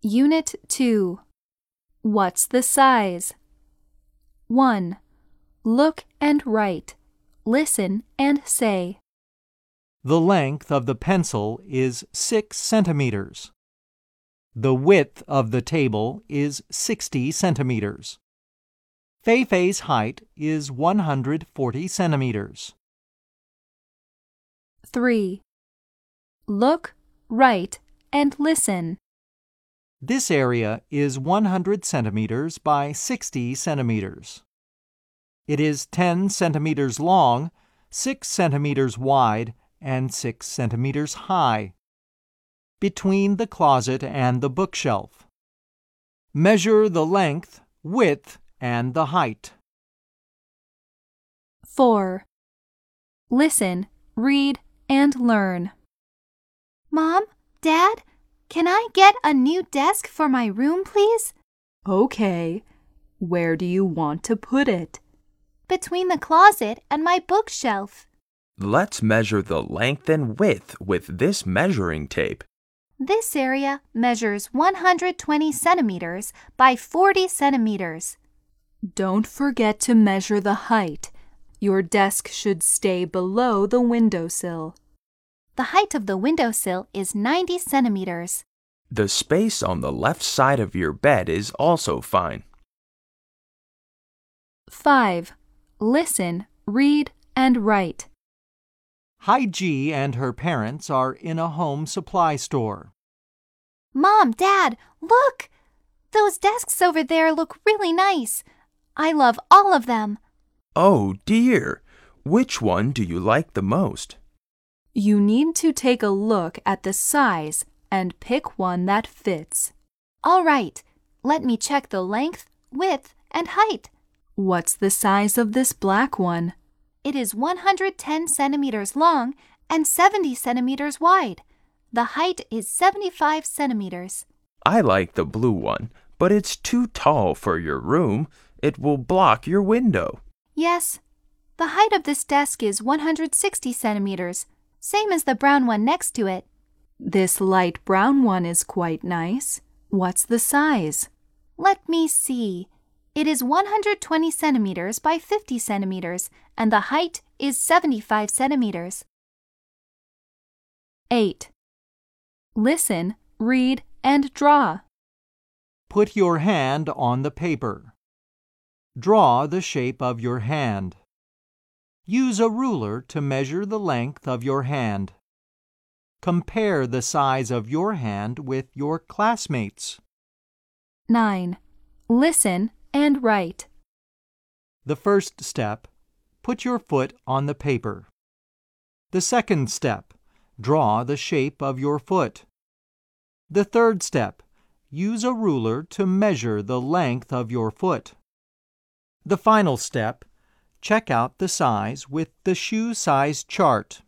Unit 2 What's the size? 1. Look and write. Listen and say. The length of the pencil is 6 centimeters. The width of the table is 60 centimeters. Fei-Fei's height is 140 centimeters. 3. Look, write, and listen. This area is 100 centimeters by 60 centimeters. It is 10 centimeters long, 6 centimeters wide, and 6 centimeters high. Between the closet and the bookshelf. Measure the length, width, and the height. 4. Listen, read, and learn. Mom, Dad, can I get a new desk for my room, please? Okay. Where do you want to put it? Between the closet and my bookshelf. Let's measure the length and width with this measuring tape. This area measures 120 centimeters by 40 centimeters. Don't forget to measure the height. Your desk should stay below the windowsill. The height of the windowsill is 90 centimeters. The space on the left side of your bed is also fine. 5. Listen, read, and write. Hi Ji and her parents are in a home supply store. Mom, Dad, look! Those desks over there look really nice. I love all of them. Oh dear! Which one do you like the most? You need to take a look at the size and pick one that fits. All right, let me check the length, width, and height. What's the size of this black one? It is 110 centimeters long and 70 centimeters wide. The height is 75 centimeters. I like the blue one, but it's too tall for your room. It will block your window. Yes, the height of this desk is 160 centimeters, same as the brown one next to it. This light brown one is quite nice. What's the size? Let me see. It is 120 centimeters by 50 centimeters, and the height is 75 centimeters. 8. Listen, read, and draw. Put your hand on the paper. Draw the shape of your hand. Use a ruler to measure the length of your hand. Compare the size of your hand with your classmates. 9. Listen and write. The first step, put your foot on the paper. The second step, draw the shape of your foot. The third step, use a ruler to measure the length of your foot. The final step, check out the size with the shoe size chart.